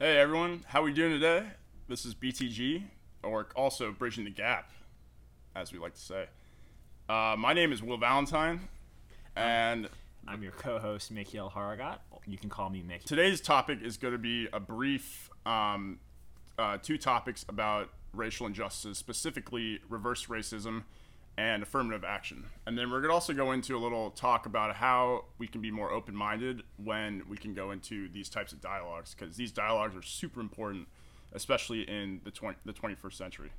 Hey everyone, how are we doing today? This is BTG, or also Bridging the Gap, as we like to say. Uh, my name is Will Valentine, and I'm your co-host Mikhail Haragat. You can call me Mickey. today's topic is going to be a brief um, uh, two topics about racial injustice, specifically reverse racism and affirmative action. And then we're going to also go into a little talk about how we can be more open minded when we can go into these types of dialogues, because these dialogues are super important, especially in the, 20, the 21st century.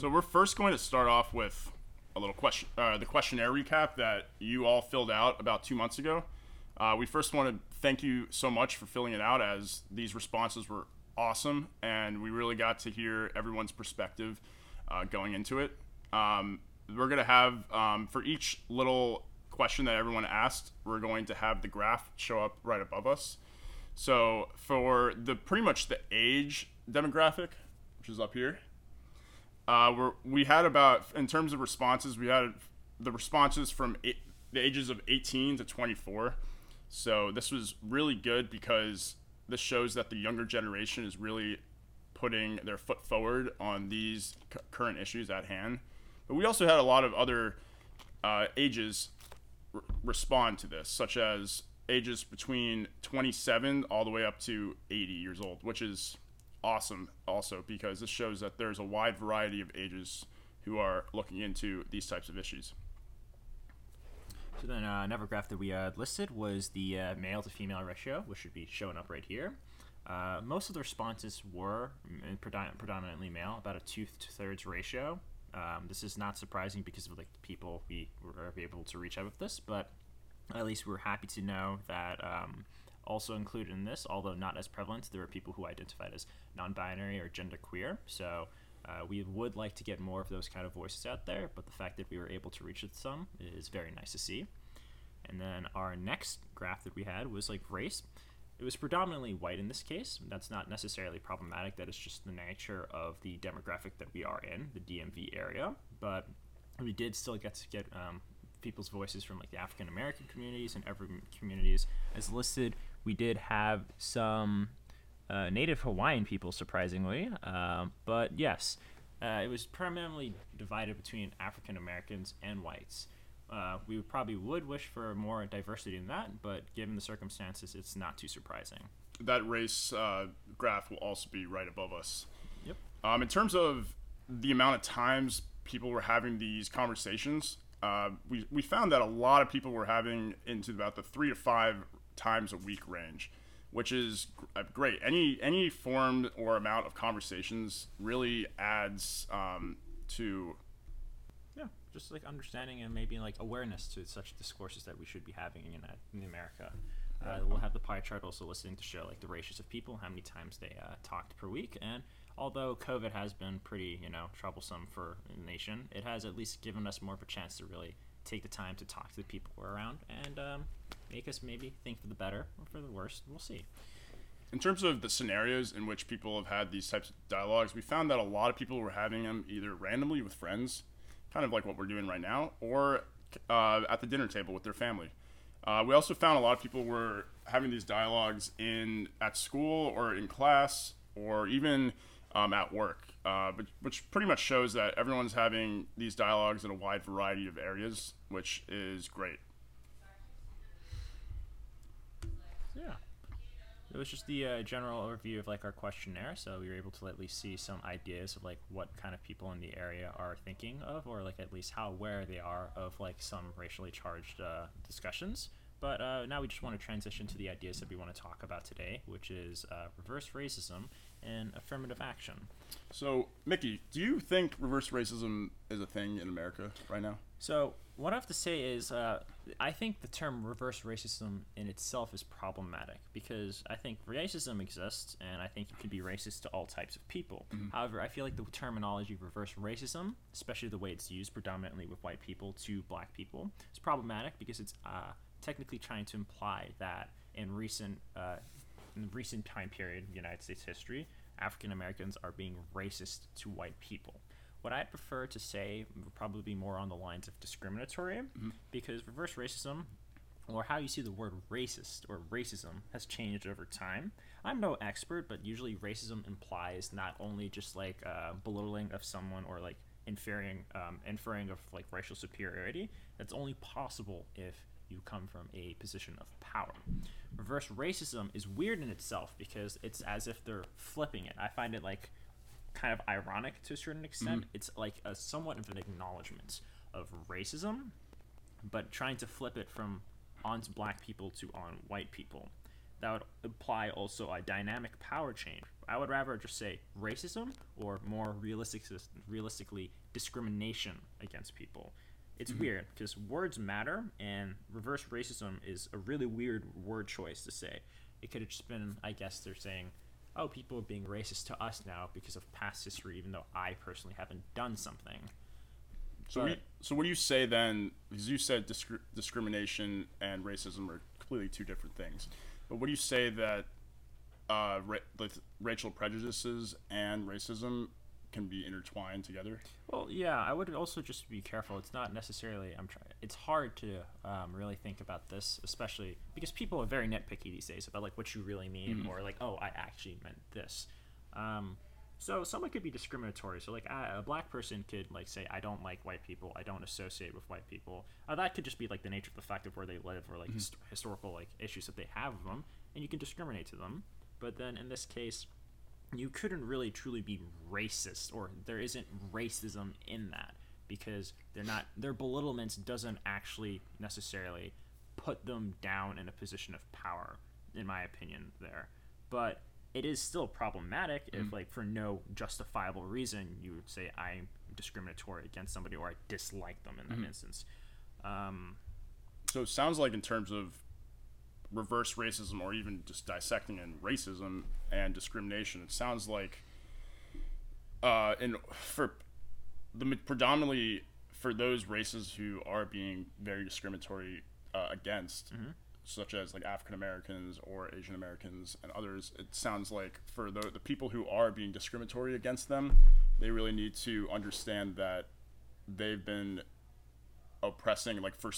So we're first going to start off with a little question, uh, the questionnaire recap that you all filled out about two months ago. Uh, we first want to thank you so much for filling it out, as these responses were awesome, and we really got to hear everyone's perspective uh, going into it. Um, we're gonna have um, for each little question that everyone asked, we're going to have the graph show up right above us. So for the pretty much the age demographic, which is up here, uh, we're, we had about in terms of responses, we had the responses from eight, the ages of 18 to 24. So this was really good because this shows that the younger generation is really putting their foot forward on these c- current issues at hand. But we also had a lot of other uh, ages r- respond to this, such as ages between 27 all the way up to 80 years old, which is awesome also because this shows that there's a wide variety of ages who are looking into these types of issues. So then uh, another graph that we uh, listed was the uh, male to female ratio, which should be showing up right here. Uh, most of the responses were predom- predominantly male, about a two thirds ratio. Um, this is not surprising because of the people we were able to reach out with this, but at least we're happy to know that um, also included in this, although not as prevalent, there are people who identified as non-binary or genderqueer. So uh, we would like to get more of those kind of voices out there, but the fact that we were able to reach some is very nice to see. And then our next graph that we had was like race. It was predominantly white in this case. That's not necessarily problematic. That is just the nature of the demographic that we are in, the DMV area. But we did still get to get um, people's voices from like the African American communities and every communities as listed. We did have some uh, Native Hawaiian people, surprisingly. Um, but yes, uh, it was primarily divided between African Americans and whites. Uh, we probably would wish for more diversity in that, but given the circumstances, it's not too surprising. That race uh, graph will also be right above us. Yep. Um, in terms of the amount of times people were having these conversations, uh, we, we found that a lot of people were having into about the three to five times a week range, which is uh, great. Any any form or amount of conversations really adds um, to just like understanding and maybe like awareness to such discourses that we should be having in, uh, in America. Uh, we'll have the pie chart also listing to show like the ratios of people, how many times they uh, talked per week, and although COVID has been pretty you know troublesome for the nation, it has at least given us more of a chance to really take the time to talk to the people we're around and um, make us maybe think for the better or for the worse. We'll see. in terms of the scenarios in which people have had these types of dialogues, we found that a lot of people were having them either randomly with friends, kind of like what we're doing right now, or uh, at the dinner table with their family. Uh, we also found a lot of people were having these dialogues in at school or in class or even um, at work, uh, but, which pretty much shows that everyone's having these dialogues in a wide variety of areas, which is great. Yeah. It was just the uh, general overview of like our questionnaire, so we were able to at least see some ideas of like what kind of people in the area are thinking of, or like at least how aware they are of like some racially charged uh, discussions. But uh, now we just want to transition to the ideas that we want to talk about today, which is uh, reverse racism and affirmative action. So, Mickey, do you think reverse racism is a thing in America right now? So what I have to say is, uh, I think the term reverse racism in itself is problematic because I think racism exists, and I think you can be racist to all types of people. However, I feel like the terminology reverse racism, especially the way it's used predominantly with white people to black people, is problematic because it's uh, technically trying to imply that in recent uh, in the recent time period of United States history, African Americans are being racist to white people. What I'd prefer to say would probably be more on the lines of discriminatory, because reverse racism or how you see the word racist or racism has changed over time. I'm no expert, but usually racism implies not only just like uh, belittling of someone or like inferring um, inferring of like racial superiority. That's only possible if you come from a position of power. Reverse racism is weird in itself because it's as if they're flipping it. I find it like kind of ironic to a certain extent. Mm. It's like a somewhat of an acknowledgement of racism, but trying to flip it from onto black people to on white people. That would imply also a dynamic power change. I would rather just say racism or more realistic, realistically discrimination against people. It's mm-hmm. weird because words matter, and reverse racism is a really weird word choice to say. It could have just been, I guess, they're saying, oh, people are being racist to us now because of past history, even though I personally haven't done something. So, what do you, so what do you say then? Because you said discri- discrimination and racism are completely two different things. But what do you say that uh, ra- like racial prejudices and racism can be intertwined together? Well, yeah, I would also just be careful. It's not necessarily. I'm trying. It's hard to um, really think about this, especially because people are very nitpicky these days about like what you really mean, or like, oh, I actually meant this. Um, so someone could be discriminatory. So like a, a black person could like say, I don't like white people. I don't associate with white people. Uh, that could just be like the nature of the fact of where they live or like hist- historical like issues that they have with them, and you can discriminate to them. But then in this case, you couldn't really truly be racist or there isn't racism in that because they're not their belittlements doesn't actually necessarily put them down in a position of power in my opinion there. But it is still problematic if like for no justifiable reason you would say i'm discriminatory against somebody or i dislike them in that instance. Um, So it sounds like in terms of reverse racism or even just dissecting in racism and discrimination, it sounds like uh, in for the predominantly for those races who are being very discriminatory uh, against, such as like African Americans or Asian Americans and others, it sounds like for the, the people who are being discriminatory against them, they really need to understand that they've been oppressing like for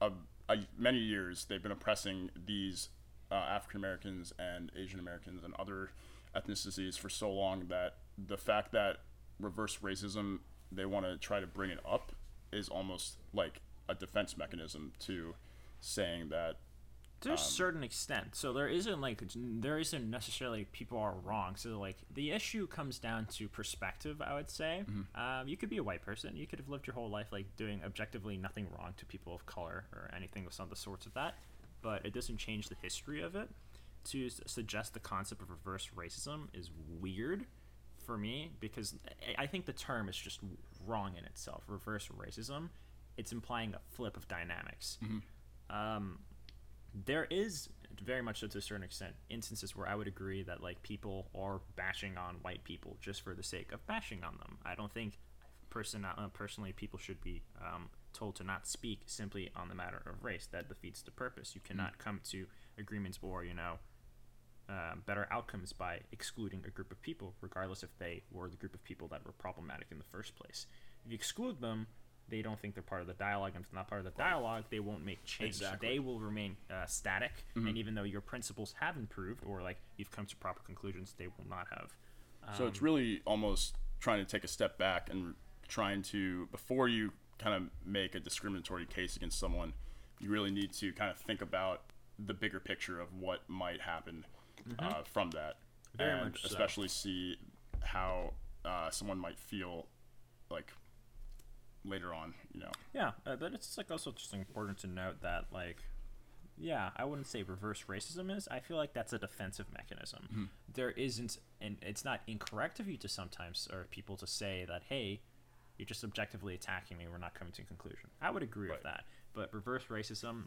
a, many years they've been oppressing these uh, African Americans and Asian Americans and other ethnicities for so long that the fact that reverse racism they want to try to bring it up is almost like a defense mechanism to saying that to a certain extent. So there isn't like there isn't necessarily people are wrong. So like the issue comes down to perspective i would say. Um, you could be a white person. You could have lived your whole life like doing objectively nothing wrong to people of color or anything of some of the sorts of that but it doesn't change the history of it. To s- suggest the concept of reverse racism is weird for me because I- I think the term is just wrong in itself. Reverse racism, it's implying a flip of dynamics. Um, there is very much so to a certain extent instances where I would agree that like people are bashing on white people just for the sake of bashing on them. I don't think person uh, personally people should be um, told to not speak simply on the matter of race. That defeats the purpose. You cannot come to agreements or you know uh, better outcomes by excluding a group of people, regardless if they were the group of people that were problematic in the first place. If you exclude them, they don't think they're part of the dialogue, and if they're not part of the dialogue, they won't make change. Exactly. They will remain uh, static, and even though your principles have improved, or like you've come to proper conclusions, they will not have. So it's really almost trying to take a step back and trying to before you kind of make a discriminatory case against someone, you really need to kind of think about the bigger picture of what might happen uh, from that, Mm-hmm. Very and much so. especially see how uh, someone might feel like later on. You know, Yeah, uh, but it's like also just important to note that like, yeah, I wouldn't say reverse racism is. I feel like that's a defensive mechanism. There isn't, and it's not incorrect of you to sometimes or people to say that hey, you're just objectively attacking me. We're not coming to a conclusion. I would agree with that. But reverse racism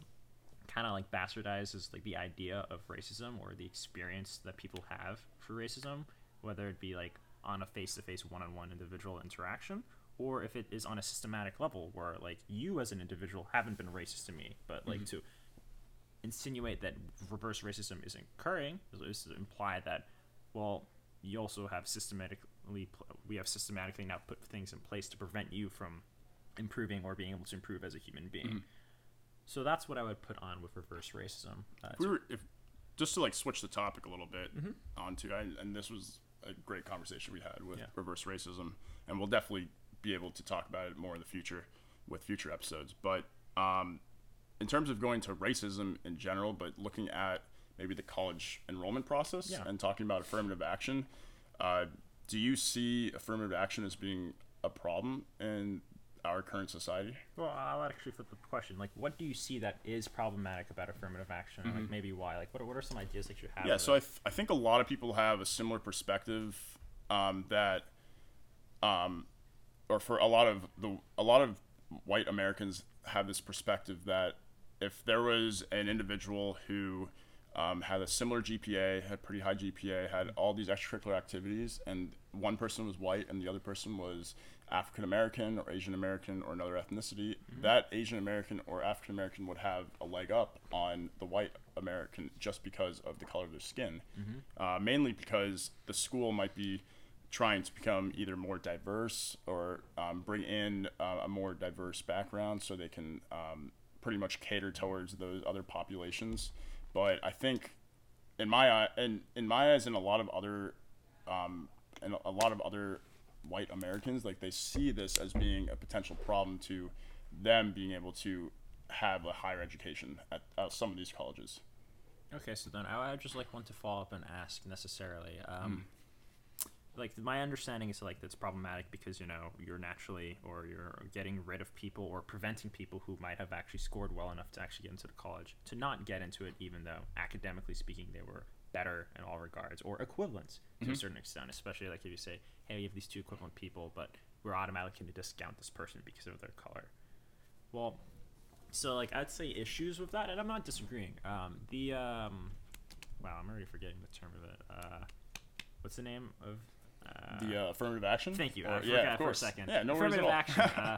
kind of like bastardizes like the idea of racism or the experience that people have for racism, whether it be like on a face-to-face one-on-one individual interaction or if it is on a systematic level where like you as an individual haven't been racist to me, but like mm-hmm. to insinuate that reverse racism is occurring is, to imply that well you also have systematically we have systematically now put things in place to prevent you from improving or being able to improve as a human being mm-hmm. So that's what I would put on with reverse racism. Uh, If we were, if just to like switch the topic a little bit mm-hmm. onto, and, and this was a great conversation we had with Yeah. reverse racism, and we'll definitely be able to talk about it more in the future with future episodes. But um, in terms of going to racism in general, but looking at maybe the college enrollment process Yeah. and talking about affirmative action, uh, do you see affirmative action as being a problem in our current society? Well, I'll actually flip the question. Like, what do you see that is problematic about affirmative action? Like, maybe why? Like, what, what are some ideas that you have? Mm-hmm. Yeah, so I, th- I think a lot of people have a similar perspective um, that, um, or for a lot of the a lot of white Americans have this perspective that if there was an individual who um, had a similar GPA, had pretty high GPA, had all these extracurricular activities, and one person was white and the other person was African American or Asian American or another ethnicity, that Asian American or African American would have a leg up on the white American just because of the color of their skin. Uh, mainly because the school might be trying to become either more diverse or um, bring in uh, a more diverse background so they can um, pretty much cater towards those other populations. But I think in my eye, and in my eyes, and a lot of other, um, and a lot of other white Americans, like they see this as being a potential problem to them being able to have a higher education at, at some of these colleges. Okay, so then I would just like want to follow up and ask necessarily. Um, Like my understanding is like that's problematic because you know you're naturally or you're getting rid of people or preventing people who might have actually scored well enough to actually get into the college to not get into it, even though academically speaking they were better in all regards or equivalent to a certain extent. Especially like if you say, hey, you have these two equivalent people, but we're automatically going to discount this person because of their color. Well, so like I'd say issues with that, and I'm not disagreeing. Um, the um, wow, I'm already forgetting the term of it. Uh, what's the name of The uh, affirmative action. Thank you. Or- I yeah, of for a second. Yeah, no worries at Affirmative all. action. uh,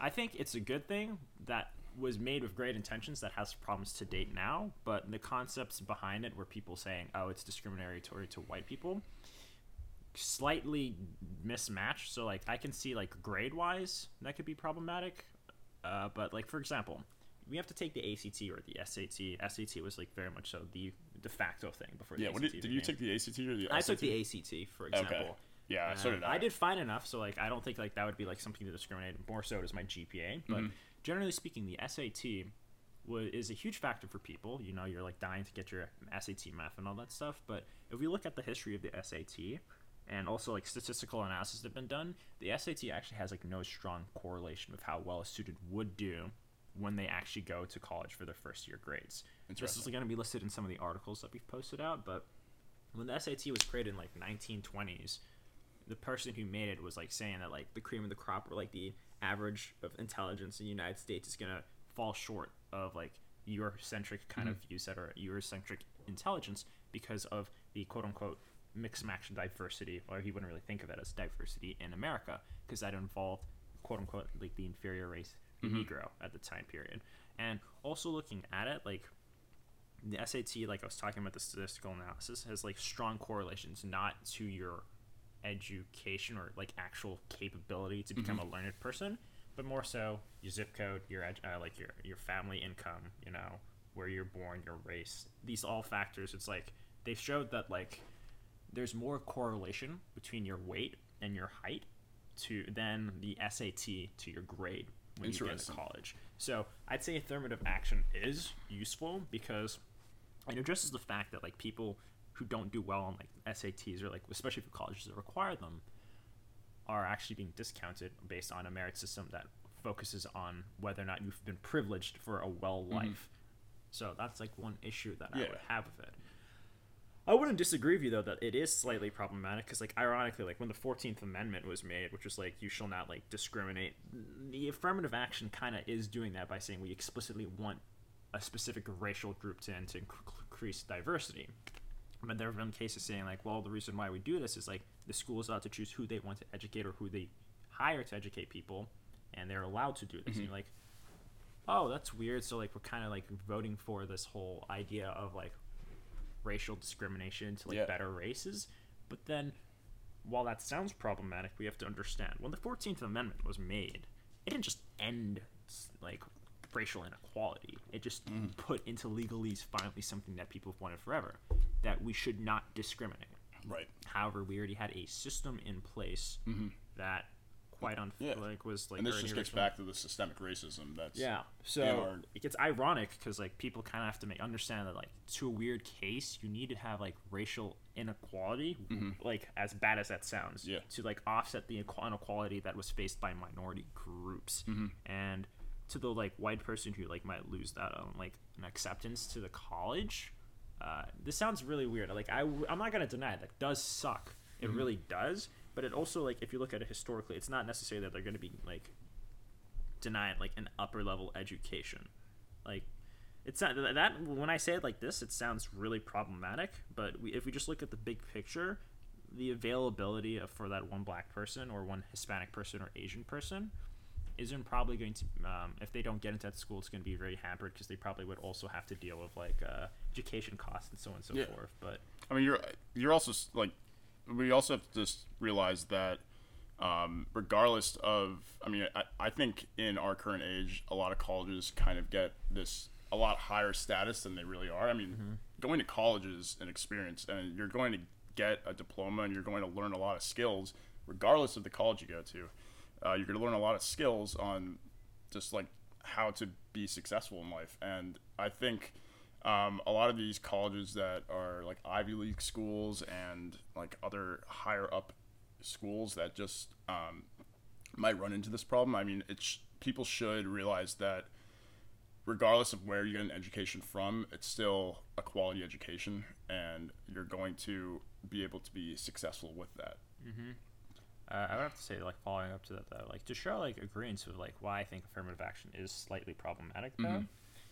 I think it's a good thing that was made with great intentions that has problems to date now, but the concepts behind it were people saying, "Oh, it's discriminatory to white people." Slightly mismatched. So like I can see like grade wise that could be problematic, uh, but like for example, we have to take the ACT or the SAT. SAT was like very much so the de facto thing before. yeah. the ACT did, did you take the ACT or the? I took the ACT for example. Okay. Yeah, so Uh, did I. I did fine enough, so like I don't think like that would be like something to discriminate. More so as my GPA, but Mm-hmm. generally speaking, the SAT was is a huge factor for people. You know, you're like dying to get your SAT math and all that stuff. But if we look at the history of the SAT and also like statistical analysis that have been done, the SAT actually has like no strong correlation with how well a student would do when they actually go to college for their first year grades. This is going to be listed in some of the articles that we've posted out, but when the SAT was created in like 1920s, the person who made it was like saying that like the cream of the crop or like the average of intelligence in the United States is gonna fall short of like Eurocentric kind of mm-hmm. views that are Eurocentric intelligence because of the quote unquote mixed match diversity, or he wouldn't really think of it as diversity in America because that involved quote unquote like the inferior race, the Negro at the time period. And also looking at it, like the SAT, like I was talking about the statistical analysis, has like strong correlations not to your education or like actual capability to become a learned person, but more so your zip code, your ed- uh, like your your family income, you know, where you're born, your race. These all factors. It's like they've showed that like there's more correlation between your weight and your height to than the SAT to your grade when you get to college. So I'd say affirmative action is useful because it addresses the fact that like people who don't do well on like SATs or like especially for colleges that require them are actually being discounted based on a merit system that focuses on whether or not you've been privileged for a well mm-hmm. life. So that's like one issue that I would have with it. I wouldn't disagree with you though that it is slightly problematic because like ironically like when the 14th amendment was made which was like you shall not like discriminate the affirmative action kind of is doing that by saying we explicitly want a specific racial group to and to inc- increase diversity. But there have been cases saying like well the reason why we do this is like the school is allowed to choose who they want to educate or who they hire to educate people and they're allowed to do this. Mm-hmm. And you're like oh that's weird. So like we're kind of like voting for this whole idea of like racial discrimination to like Yeah. better races but then while that sounds problematic we have to understand when the 14th amendment was made it didn't just end like racial inequality. It just mm. put into legalese finally something that people have wanted forever, that we should not discriminate. Right. However, we already had a system in place mm-hmm. that quite un- Yeah. like was like And this just gets back to the systemic racism that's Yeah. So our- it gets ironic because like people kind of have to make understand that like to a weird case you need to have like racial inequality, like as bad as that sounds, Mm-hmm. Yeah. to like offset the inequality that was faced by minority groups, Mm-hmm. and to the like white person who like might lose that um like an acceptance to the college. Uh, this sounds really weird. Like I, I'm not gonna deny it. That does suck. It Mm-hmm. really does. But it also like if you look at it historically, it's not necessarily that they're gonna be like denied like an upper level education. Like it's not that when I say it like this, it sounds really problematic. But we, if we just look at the big picture, the availability of, for that one black person or one Hispanic person or Asian person isn't probably going to um, if they don't get into that school it's going to be very hampered because they probably would also have to deal with like uh, education costs and so on and so Yeah. forth but I mean, you're you're also like, we also have to just realize that, um, regardless of, I mean, I, I think in our current age, a lot of colleges kind of get this a lot higher status than they really are. I mean, going to college is an experience, and you're going to get a diploma, and you're going to learn a lot of skills, regardless of the college you go to. Uh, you're going to learn a lot of skills on just like how to be successful in life, and I think um, a lot of these colleges that are like Ivy League schools and like other higher up schools that just um, might run into this problem. I mean, it's people should realize that regardless of where you get an education from, it's still a quality education, and you're going to be able to be successful with that. Uh, I would have to say, like, following up to that, though, like, to show, like, agreement with, like, why I think affirmative action is slightly problematic, though,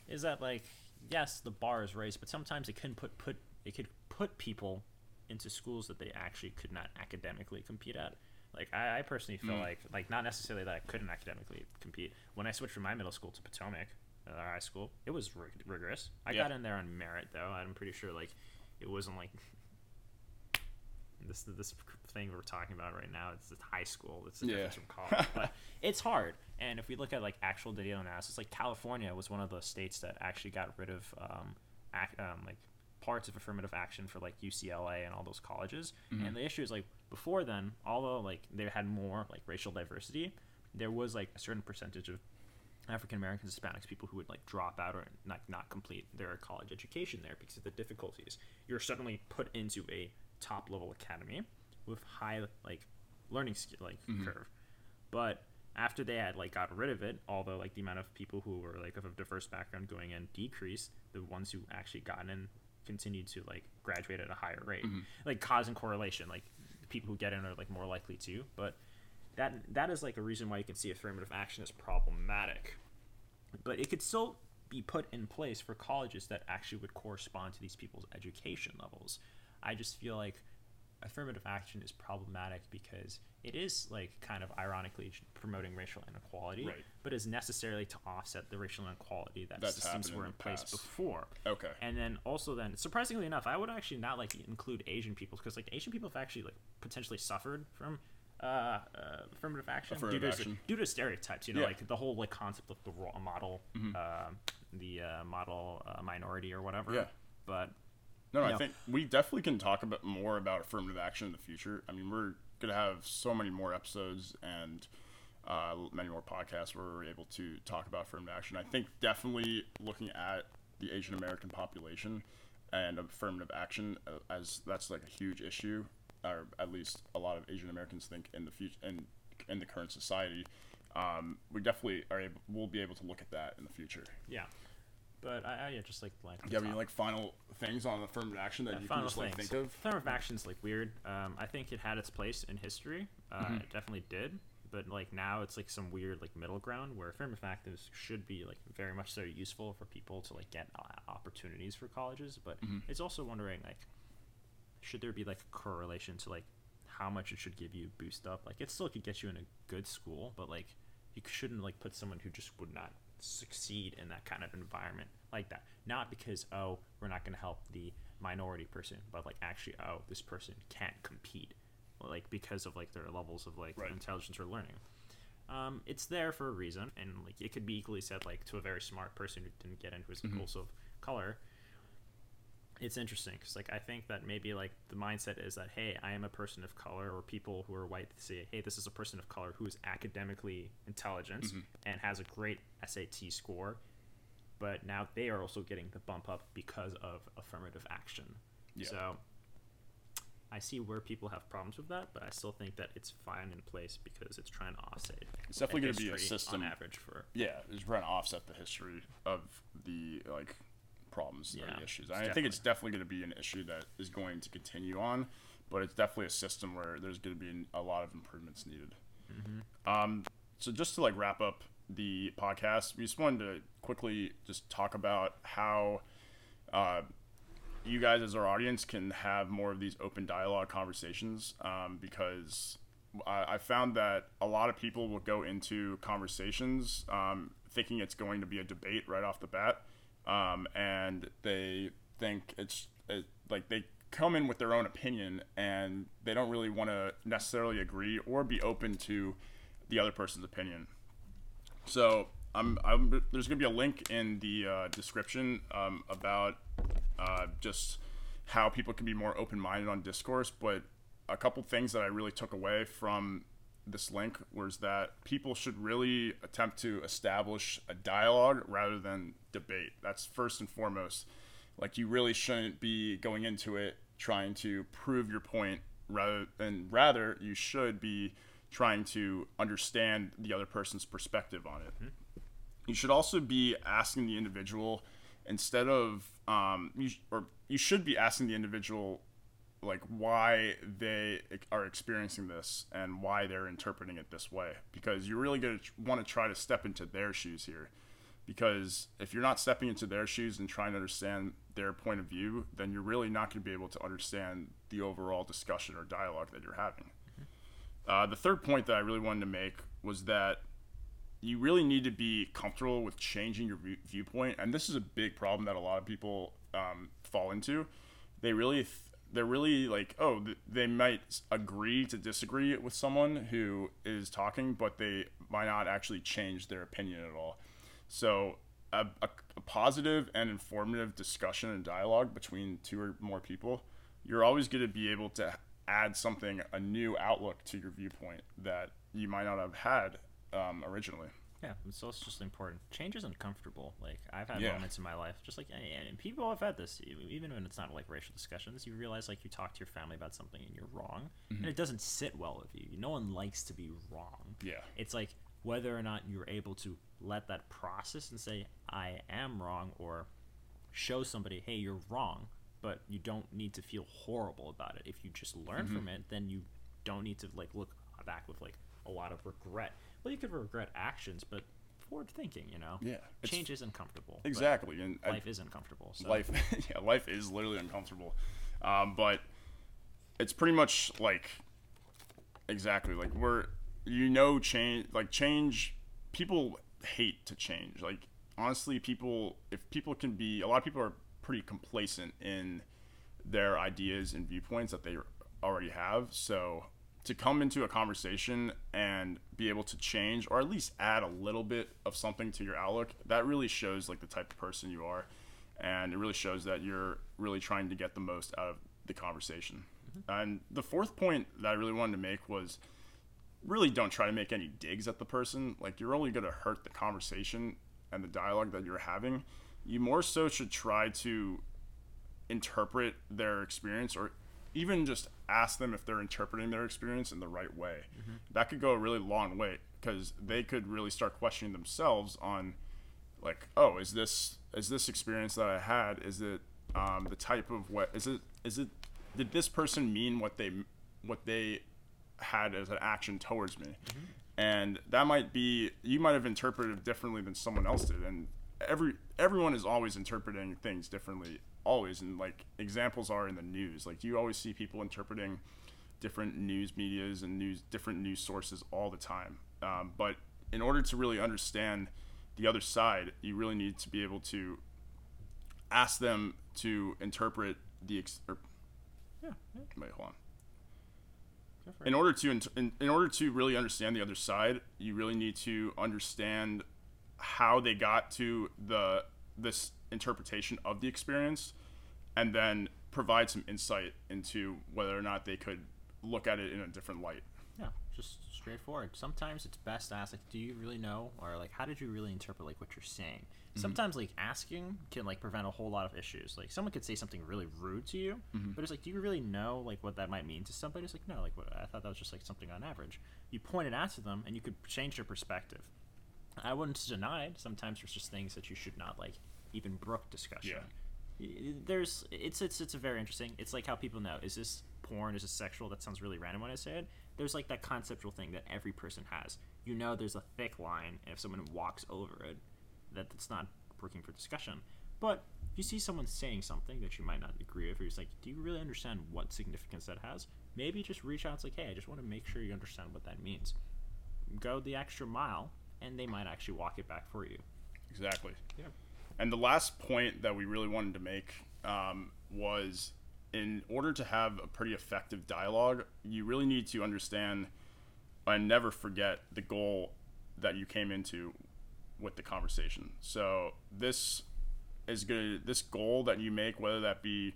is that, like, yes, the bar is raised, but sometimes it can put, put, it could put people into schools that they actually could not academically compete at. Like, I, I personally feel like, like, not necessarily that I couldn't academically compete. When I switched from my middle school to Potomac, uh, our high school, it was rig- rigorous. I Yeah. got in there on merit, though. I'm pretty sure, like, it wasn't, like, this this thing we're talking about right now it's high school it's Yeah. difference from college but it's hard and if we look at like actual data analysis like california was one of the states that actually got rid of um, ac- um like parts of affirmative action for like ucla and all those colleges and the issue is like before then although like they had more like racial diversity there was like a certain percentage of African Americans, Hispanics, people who would like drop out or not not complete their college education there because of the difficulties. You're suddenly put into a top level academy with high like learning skill like mm-hmm. curve, but after they had like got rid of it, although like the amount of people who were like of a diverse background going in decreased, the ones who actually got in continued to like graduate at a higher rate, mm-hmm. like cause and correlation. Like the people who get in are like more likely to, but that that is like a reason why you can see affirmative action is problematic. But it could still be put in place for colleges that actually would correspond to these people's education levels. I just feel like affirmative action is problematic because it is like kind of ironically promoting racial inequality, Right. but is necessarily to offset the racial inequality that That's systems were in in place past. before. Okay. And then also then surprisingly enough, I would actually not like include Asian people because like Asian people have actually like potentially suffered from uh, uh, affirmative action Affirmative due to action. due to stereotypes. You know, Yeah. like the whole like concept of the role model, uh, the uh, model uh, minority or whatever. Yeah. But No, I No. think we definitely can talk about more about affirmative action in the future. I mean, we're gonna have so many more episodes and uh, many more podcasts where we're able to talk about affirmative action. I think definitely looking at the Asian American population and affirmative action uh, as that's like a huge issue, or at least a lot of Asian Americans think in the future in in the current society. Um, we definitely are able, we'll be able to look at that in the future. yeah, but I, I yeah, just like like Yeah, you have any like final things on affirmative action that you can just like things. think of? Affirmative action's like weird. Um, I think it had its place in history. Uh, Mm-hmm. It definitely did. But like now, it's like some weird like middle ground where affirmative action should be like very much so useful for people to like get uh, opportunities for colleges. But Mm-hmm. it's also wondering like, should there be like a correlation to like how much it should give you boost up? Like it still could get you in a good school, but like you shouldn't like put someone who just would not succeed in that kind of environment like that. Not because oh we're not going to help the minority person, but like actually oh this person can't compete, like because of like their levels of like Right. intelligence or learning. um, it's there for a reason, and like it could be equally said like to a very smart person who didn't get into his of color. It's interesting because like I think that maybe like the mindset is that hey I am a person of color or people who are white say hey this is a person of color who is academically intelligent mm-hmm. and has a great SAT score, but now they are also getting the bump up because of affirmative action. Yeah. So I see where people have problems with that, but I still think that it's fine in place because it's trying to offset. It's definitely gonna be a system- on average for. yeah, it's trying to offset the history of the like problems Yeah, the issues. I think it's definitely going to be an issue that is going to continue on, but it's definitely a system where there's going to be a lot of improvements needed. Um, so just to like wrap up the podcast, we just wanted to quickly just talk about how uh, you guys as our audience can have more of these open dialogue conversations um, because I, I found that a lot of people will go into conversations um, thinking it's going to be a debate right off the bat um, and they think it's it, like they come in with their own opinion and they don't really want to necessarily agree or be open to the other person's opinion so I'm, I'm there's gonna be a link in the uh, description um, about uh, just how people can be more open-minded on discourse. But a couple things that I really took away from this link was that people should really attempt to establish a dialogue rather than debate. That's first and foremost. Like you really shouldn't be going into it trying to prove your point rather than rather you should be trying to understand the other person's perspective on it you should also be asking the individual instead of um, you, or you should be asking the individual like why they are experiencing this and why they're interpreting it this way. Because you're really going to want to try to step into their shoes here. Because if you're not stepping into their shoes and trying to understand their point of view then you're really not going to be able to understand the overall discussion or dialogue that you're having. Uh, the third point that i really wanted to make was that you really need to be comfortable with changing your viewpoint and this is a big problem that a lot of people um, fall into. They really th- they're really like oh they might agree to disagree with someone who is talking but they might not actually change their opinion at all. So a, a, a positive and informative discussion and dialogue between two or more people you're always going to be able to add something a new outlook to your viewpoint that you might not have had um, originally Yeah, so it's just important. Change is uncomfortable. Like I've had Yeah. moments in my life, just like and people have had this, even when it's not like racial discussions. You realize like you talk to your family about something and you're wrong, and it doesn't sit well with you. No one likes to be wrong. Yeah. it's like whether or not you're able to let that process and say I am wrong, or show somebody, hey, you're wrong, but you don't need to feel horrible about it. If you just learn Mm-hmm. from it, then you don't need to like look back with like a lot of regret. Well, you could regret actions, but forward thinking, you know. Yeah, change is uncomfortable. exactly and I- Life is uncomfortable. So. life yeah life is literally uncomfortable um, but it's pretty much like exactly like we're you know change like change people hate to change like honestly people if people can be a lot of people are pretty complacent in their ideas and viewpoints that they already have so to come into a conversation and be able to change or at least add a little bit of something to your outlook that really shows like the type of person you are and it really shows that you're really trying to get the most out of the conversation mm-hmm. and the fourth point that i really wanted to make was really don't try to make any digs at the person. Like you're only going to hurt the conversation and the dialogue that you're having. You more so should try to interpret their experience or even just ask them if they're interpreting their experience in the right way. That could go a really long way because they could really start questioning themselves on like, oh, is this is this experience that I had is it um, the type of what is it is it did this person mean what they what they had as an action towards me? And that might be you might have interpreted it differently than someone else did and every everyone is always interpreting things differently always and like examples are in the news. Like you always see people interpreting different news medias and news different news sources all the time. Um, but in order to really understand the other side you really need to be able to ask them to interpret the ex- or, Yeah, yeah. wait hold on. In order to in, in order to really understand the other side, you really need to understand how they got to the this interpretation of the experience, and then provide some insight into whether or not they could look at it in a different light. Yeah, just straightforward. Sometimes it's best to ask, like, do you really know, or like, how did you really interpret like what you're saying? Mm-hmm. Sometimes like asking can like prevent a whole lot of issues. Like someone could say something really rude to you, mm-hmm. but it's like, do you really know like what that might mean to somebody? It's like, no, like what, I thought that was just like something on average. You point it out to them, and you could change their perspective. I wouldn't deny it. Sometimes there's just things that you should not like even brook discussion. Yeah. There's it's it's it's a very interesting. It's like how people know is this porn is this sexual. That sounds really random when I say it. There's like that conceptual thing that every person has. You know, there's a thick line, and if someone walks over it, that it's not working for discussion. But if you see someone saying something that you might not agree with, or you're like, do you really understand what significance that has? Maybe just reach out. It's like, hey, I just want to make sure you understand what that means. Go the extra mile, and they might actually walk it back for you. Exactly. Yeah. And the last point that we really wanted to make um, was in order to have a pretty effective dialogue, you really need to understand and never forget the goal that you came into with the conversation. So this is good. This goal that you make, whether that be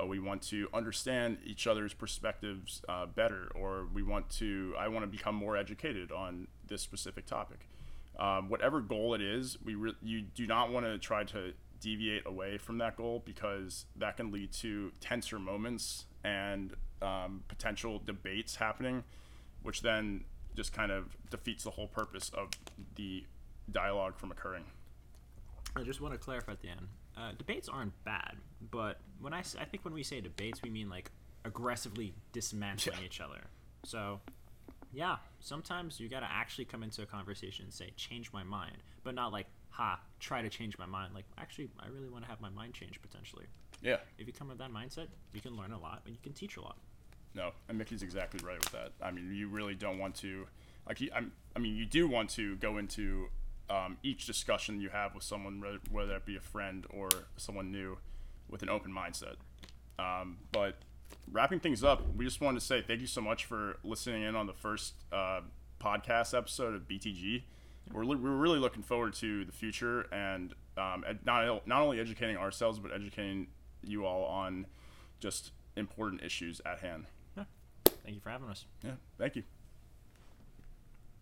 uh, we want to understand each other's perspectives uh, better, or we want to, I want to become more educated on this specific topic. Um, whatever goal it is, we re- you do not want to try to deviate away from that goal because that can lead to tenser moments and um, potential debates happening, which then just kind of defeats the whole purpose of the dialogue from occurring. I just want to clarify at the end. Uh, debates aren't bad, but when I, I think when we say debates, we mean like aggressively dismantling yeah. each other. So, yeah, sometimes you got to actually come into a conversation and say, change my mind, but not like, ha, try to change my mind. Like, actually, I really want to have my mind changed potentially. Yeah. If you come with that mindset, you can learn a lot and you can teach a lot. No, and Mickey's exactly right with that. I mean, you really don't want to, like, I'm, I mean, you do want to go into um, each discussion you have with someone, whether it be a friend or someone new, with an open mindset. Um, but wrapping things up, we just wanted to say thank you so much for listening in on the first uh, podcast episode of BTG we're, li- we're really looking forward to the future and um, not, not only educating ourselves but educating you all on just important issues at hand. Yeah. thank you for having us. Yeah. Thank you